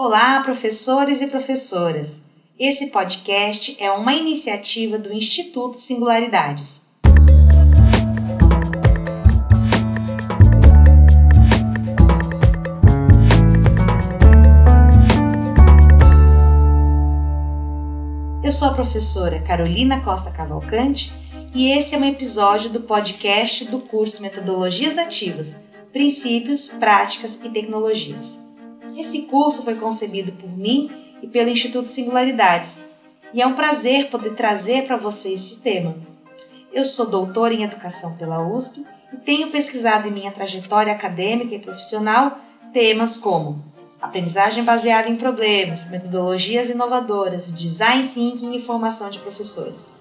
Olá, professores e professoras! Esse podcast é uma iniciativa do Instituto Singularidades. Eu sou a professora Carolina Costa Cavalcante e esse é um episódio do podcast do curso Metodologias Ativas, Princípios, Práticas e Tecnologias. Esse curso foi concebido por mim e pelo Instituto Singularidades, e é um prazer poder trazer para você esse tema. Eu sou doutora em Educação pela USP e tenho pesquisado em minha trajetória acadêmica e profissional temas como aprendizagem baseada em problemas, metodologias inovadoras, design thinking e formação de professores.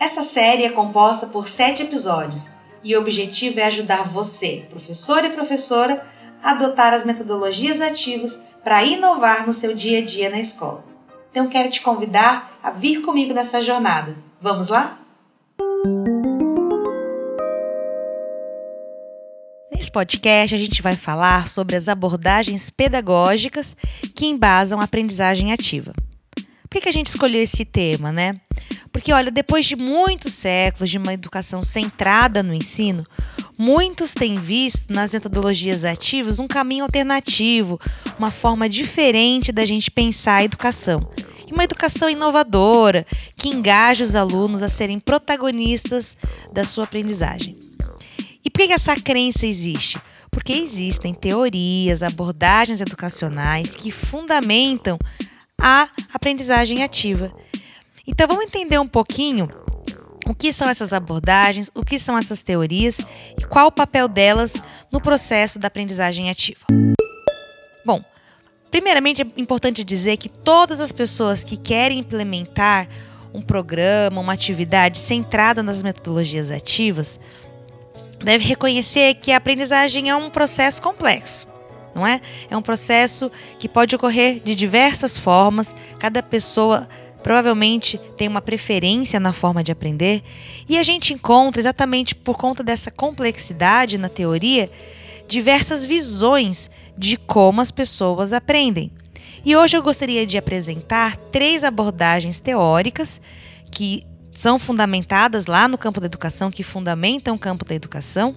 Essa série é composta por sete episódios e o objetivo é ajudar você, professor e professora, adotar as metodologias ativas para inovar no seu dia a dia na escola. Então quero te convidar a vir comigo nessa jornada. Vamos lá? Nesse podcast, a gente vai falar sobre as abordagens pedagógicas que embasam a aprendizagem ativa. Por que, a gente escolheu esse tema, né? Porque, olha, depois de muitos séculos de uma educação centrada no ensino, Muitos têm visto nas metodologias ativas um caminho alternativo, uma forma diferente da gente pensar a educação. Uma educação inovadora que engaja os alunos a serem protagonistas da sua aprendizagem. E por que essa crença existe? Porque existem teorias, abordagens educacionais que fundamentam a aprendizagem ativa. Então vamos entender um pouquinho o que são essas abordagens, o que são essas teorias e qual o papel delas no processo da aprendizagem ativa. Bom, primeiramente é importante dizer que todas as pessoas que querem implementar um programa, uma atividade centrada nas metodologias ativas, devem reconhecer que a aprendizagem é um processo complexo. Não é? É um processo que pode ocorrer de diversas formas, cada pessoa provavelmente tem uma preferência na forma de aprender, e a gente encontra, exatamente por conta dessa complexidade na teoria, diversas visões de como as pessoas aprendem. E hoje eu gostaria de apresentar três abordagens teóricas que são fundamentadas lá no campo da educação, que fundamentam o campo da educação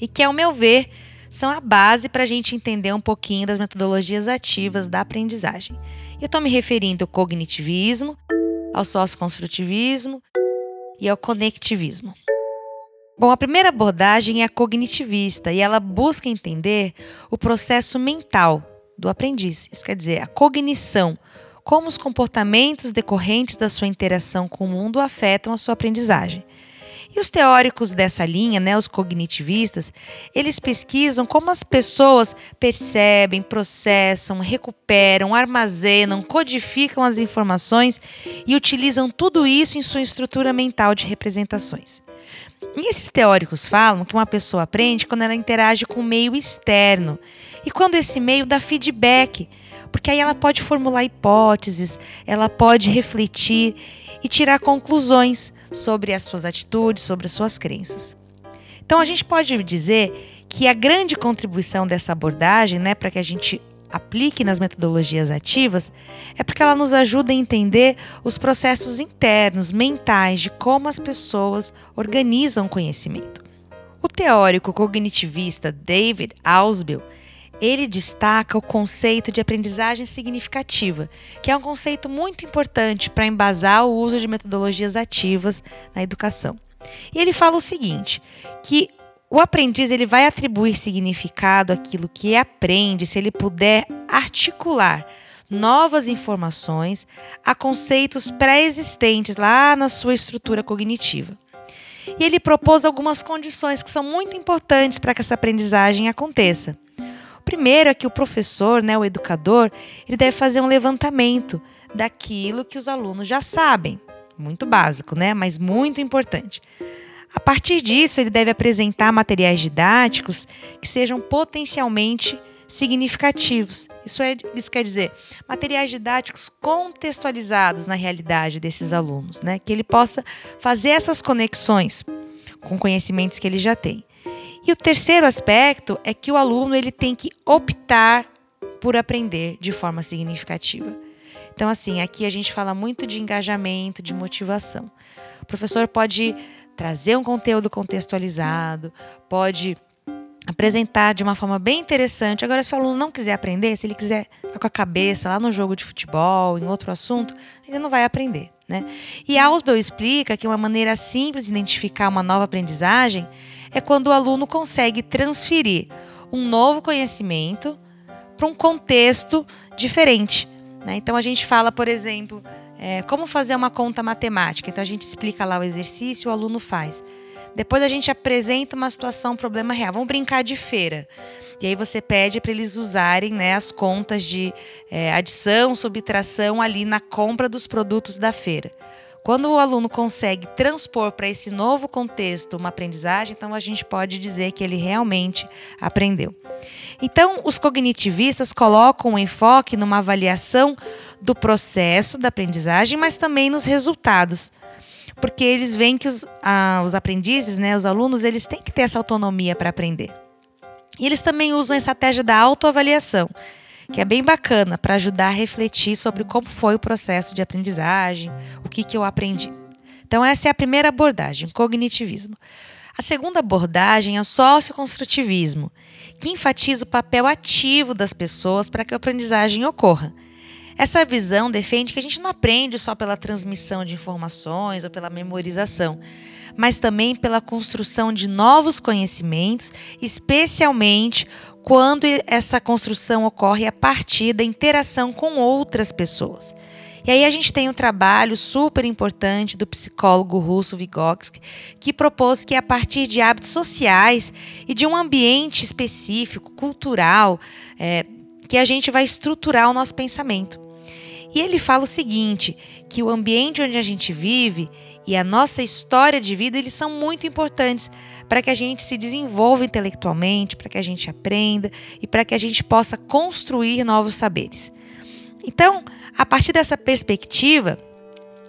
e que, ao meu ver, são a base para a gente entender um pouquinho das metodologias ativas da aprendizagem. Eu estou me referindo ao cognitivismo, ao socioconstrutivismo e ao conectivismo. Bom, a primeira abordagem é a cognitivista e ela busca entender o processo mental do aprendiz. Isso quer dizer, a cognição, como os comportamentos decorrentes da sua interação com o mundo afetam a sua aprendizagem. E os teóricos dessa linha, né, os cognitivistas, eles pesquisam como as pessoas percebem, processam, recuperam, armazenam, codificam as informações e utilizam tudo isso em sua estrutura mental de representações. E esses teóricos falam que uma pessoa aprende quando ela interage com o meio externo e quando esse meio dá feedback, porque aí ela pode formular hipóteses, ela pode refletir e tirar conclusões sobre as suas atitudes, sobre as suas crenças. Então a gente pode dizer que a grande contribuição dessa abordagem, né, para que a gente aplique nas metodologias ativas, é porque ela nos ajuda a entender os processos internos, mentais de como as pessoas organizam o conhecimento. O teórico cognitivista David Ausubel ele destaca o conceito de aprendizagem significativa, que é um conceito muito importante para embasar o uso de metodologias ativas na educação. E ele fala o seguinte, que o aprendiz ele vai atribuir significado àquilo que aprende se ele puder articular novas informações a conceitos pré-existentes lá na sua estrutura cognitiva. E ele propôs algumas condições que são muito importantes para que essa aprendizagem aconteça. Primeiro é que o professor, né, o educador, ele deve fazer um levantamento daquilo que os alunos já sabem. Muito básico, né? Mas muito importante. A partir disso, ele deve apresentar materiais didáticos que sejam potencialmente significativos. Isso, é, isso quer dizer materiais didáticos contextualizados na realidade desses alunos, né? Que ele possa fazer essas conexões com conhecimentos que ele já tem. E o terceiro aspecto é que o aluno ele tem que optar por aprender de forma significativa. Então, assim, aqui a gente fala muito de engajamento, de motivação. O professor pode trazer um conteúdo contextualizado, pode apresentar de uma forma bem interessante. Agora, se o aluno não quiser aprender, se ele quiser ficar com a cabeça lá no jogo de futebol, em outro assunto, ele não vai aprender. Né? E Ausbel explica que uma maneira simples de identificar uma nova aprendizagem é quando o aluno consegue transferir um novo conhecimento para um contexto diferente. Né? Então, a gente fala, por exemplo, é, como fazer uma conta matemática. Então, a gente explica lá o exercício, o aluno faz. Depois a gente apresenta uma situação, um problema real. Vamos brincar de feira. E aí você pede para eles usarem né, as contas de é, adição, subtração ali na compra dos produtos da feira. Quando o aluno consegue transpor para esse novo contexto uma aprendizagem, então a gente pode dizer que ele realmente aprendeu. Então, os cognitivistas colocam o enfoque numa avaliação do processo da aprendizagem, mas também nos resultados porque eles veem que os, ah, os aprendizes, né, os alunos, eles têm que ter essa autonomia para aprender. E eles também usam a estratégia da autoavaliação, que é bem bacana para ajudar a refletir sobre como foi o processo de aprendizagem, o que, que eu aprendi. Então, essa é a primeira abordagem, cognitivismo. A segunda abordagem é o socioconstrutivismo, que enfatiza o papel ativo das pessoas para que a aprendizagem ocorra. Essa visão defende que a gente não aprende só pela transmissão de informações ou pela memorização, mas também pela construção de novos conhecimentos, especialmente quando essa construção ocorre a partir da interação com outras pessoas. E aí a gente tem um trabalho super importante do psicólogo russo Vygotsky, que propôs que a partir de hábitos sociais e de um ambiente específico, cultural, é, que a gente vai estruturar o nosso pensamento. E ele fala o seguinte, que o ambiente onde a gente vive e a nossa história de vida, eles são muito importantes para que a gente se desenvolva intelectualmente, para que a gente aprenda e para que a gente possa construir novos saberes. Então, a partir dessa perspectiva,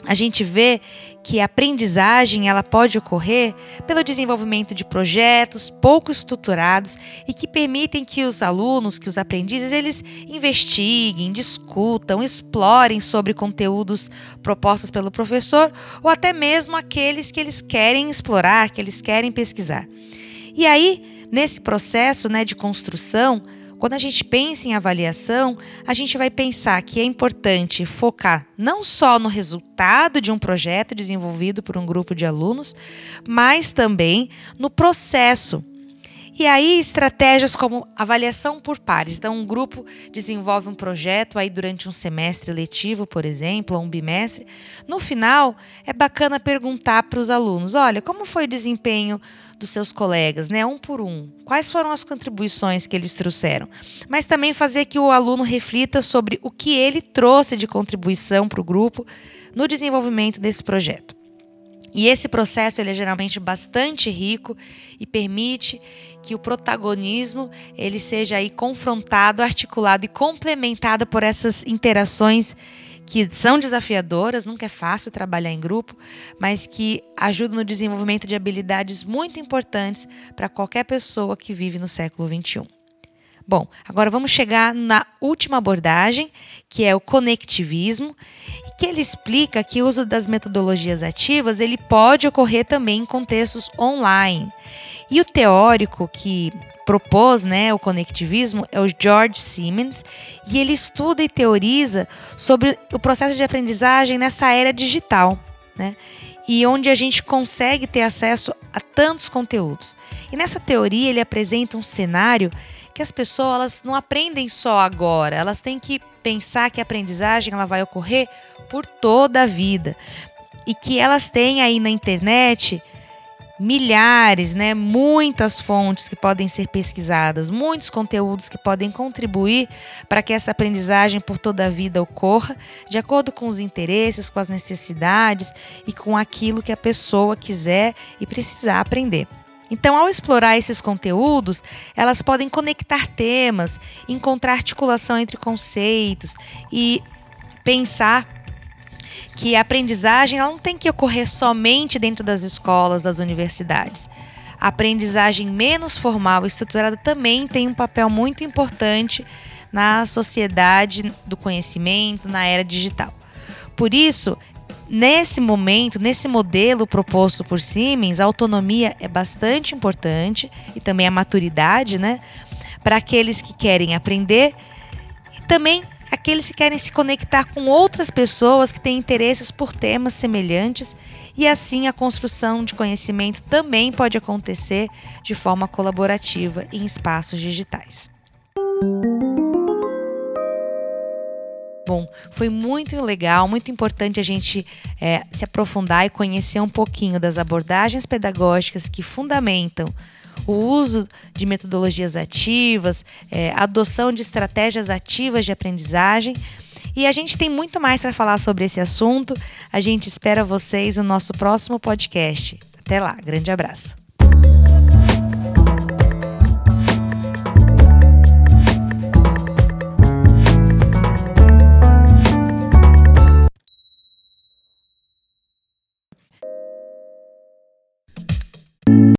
a gente vê que a aprendizagem ela pode ocorrer pelo desenvolvimento de projetos pouco estruturados e que permitem que os alunos, que os aprendizes, eles investiguem, discutam, explorem sobre conteúdos propostos pelo professor ou até mesmo aqueles que eles querem explorar, que eles querem pesquisar. E aí, nesse processo né, de construção, quando a gente pensa em avaliação, a gente vai pensar que é importante focar não só no resultado de um projeto desenvolvido por um grupo de alunos, mas também no processo. E aí, estratégias como avaliação por pares. Então, um grupo desenvolve um projeto aí durante um semestre letivo, por exemplo, ou um bimestre. No final, é bacana perguntar para os alunos: olha, como foi o desempenho dos seus colegas, né, um por um. Quais foram as contribuições que eles trouxeram? Mas também fazer que o aluno reflita sobre o que ele trouxe de contribuição para o grupo no desenvolvimento desse projeto. E esse processo ele é geralmente bastante rico e permite que o protagonismo ele seja aí confrontado, articulado e complementado por essas interações que são desafiadoras, nunca é fácil trabalhar em grupo, mas que ajudam no desenvolvimento de habilidades muito importantes para qualquer pessoa que vive no século XXI. Bom, agora vamos chegar na última abordagem, que é o conectivismo, que ele explica que o uso das metodologias ativas ele pode ocorrer também em contextos online. E o teórico que propôs né, o conectivismo é o George Siemens, e ele estuda e teoriza sobre o processo de aprendizagem nessa era digital, né? E onde a gente consegue ter acesso a tantos conteúdos. E nessa teoria ele apresenta um cenário que as pessoas elas não aprendem só agora, elas têm que pensar que a aprendizagem ela vai ocorrer por toda a vida. E que elas têm aí na internet milhares, né, muitas fontes que podem ser pesquisadas, muitos conteúdos que podem contribuir para que essa aprendizagem por toda a vida ocorra, de acordo com os interesses, com as necessidades e com aquilo que a pessoa quiser e precisar aprender. Então, ao explorar esses conteúdos, elas podem conectar temas, encontrar articulação entre conceitos e pensar que a aprendizagem não tem que ocorrer somente dentro das escolas, das universidades. A aprendizagem menos formal e estruturada também tem um papel muito importante na sociedade do conhecimento, na era digital. Por isso, nesse momento, nesse modelo proposto por Siemens, a autonomia é bastante importante e também a maturidade, né? Para aqueles que querem aprender e também aqueles que querem se conectar com outras pessoas que têm interesses por temas semelhantes e assim a construção de conhecimento também pode acontecer de forma colaborativa em espaços digitais. Bom, foi muito legal, muito importante a gente é, se aprofundar e conhecer um pouquinho das abordagens pedagógicas que fundamentam o uso de metodologias ativas, é, adoção de estratégias ativas de aprendizagem. E a gente tem muito mais para falar sobre esse assunto. A gente espera vocês no nosso próximo podcast. Até lá, grande abraço.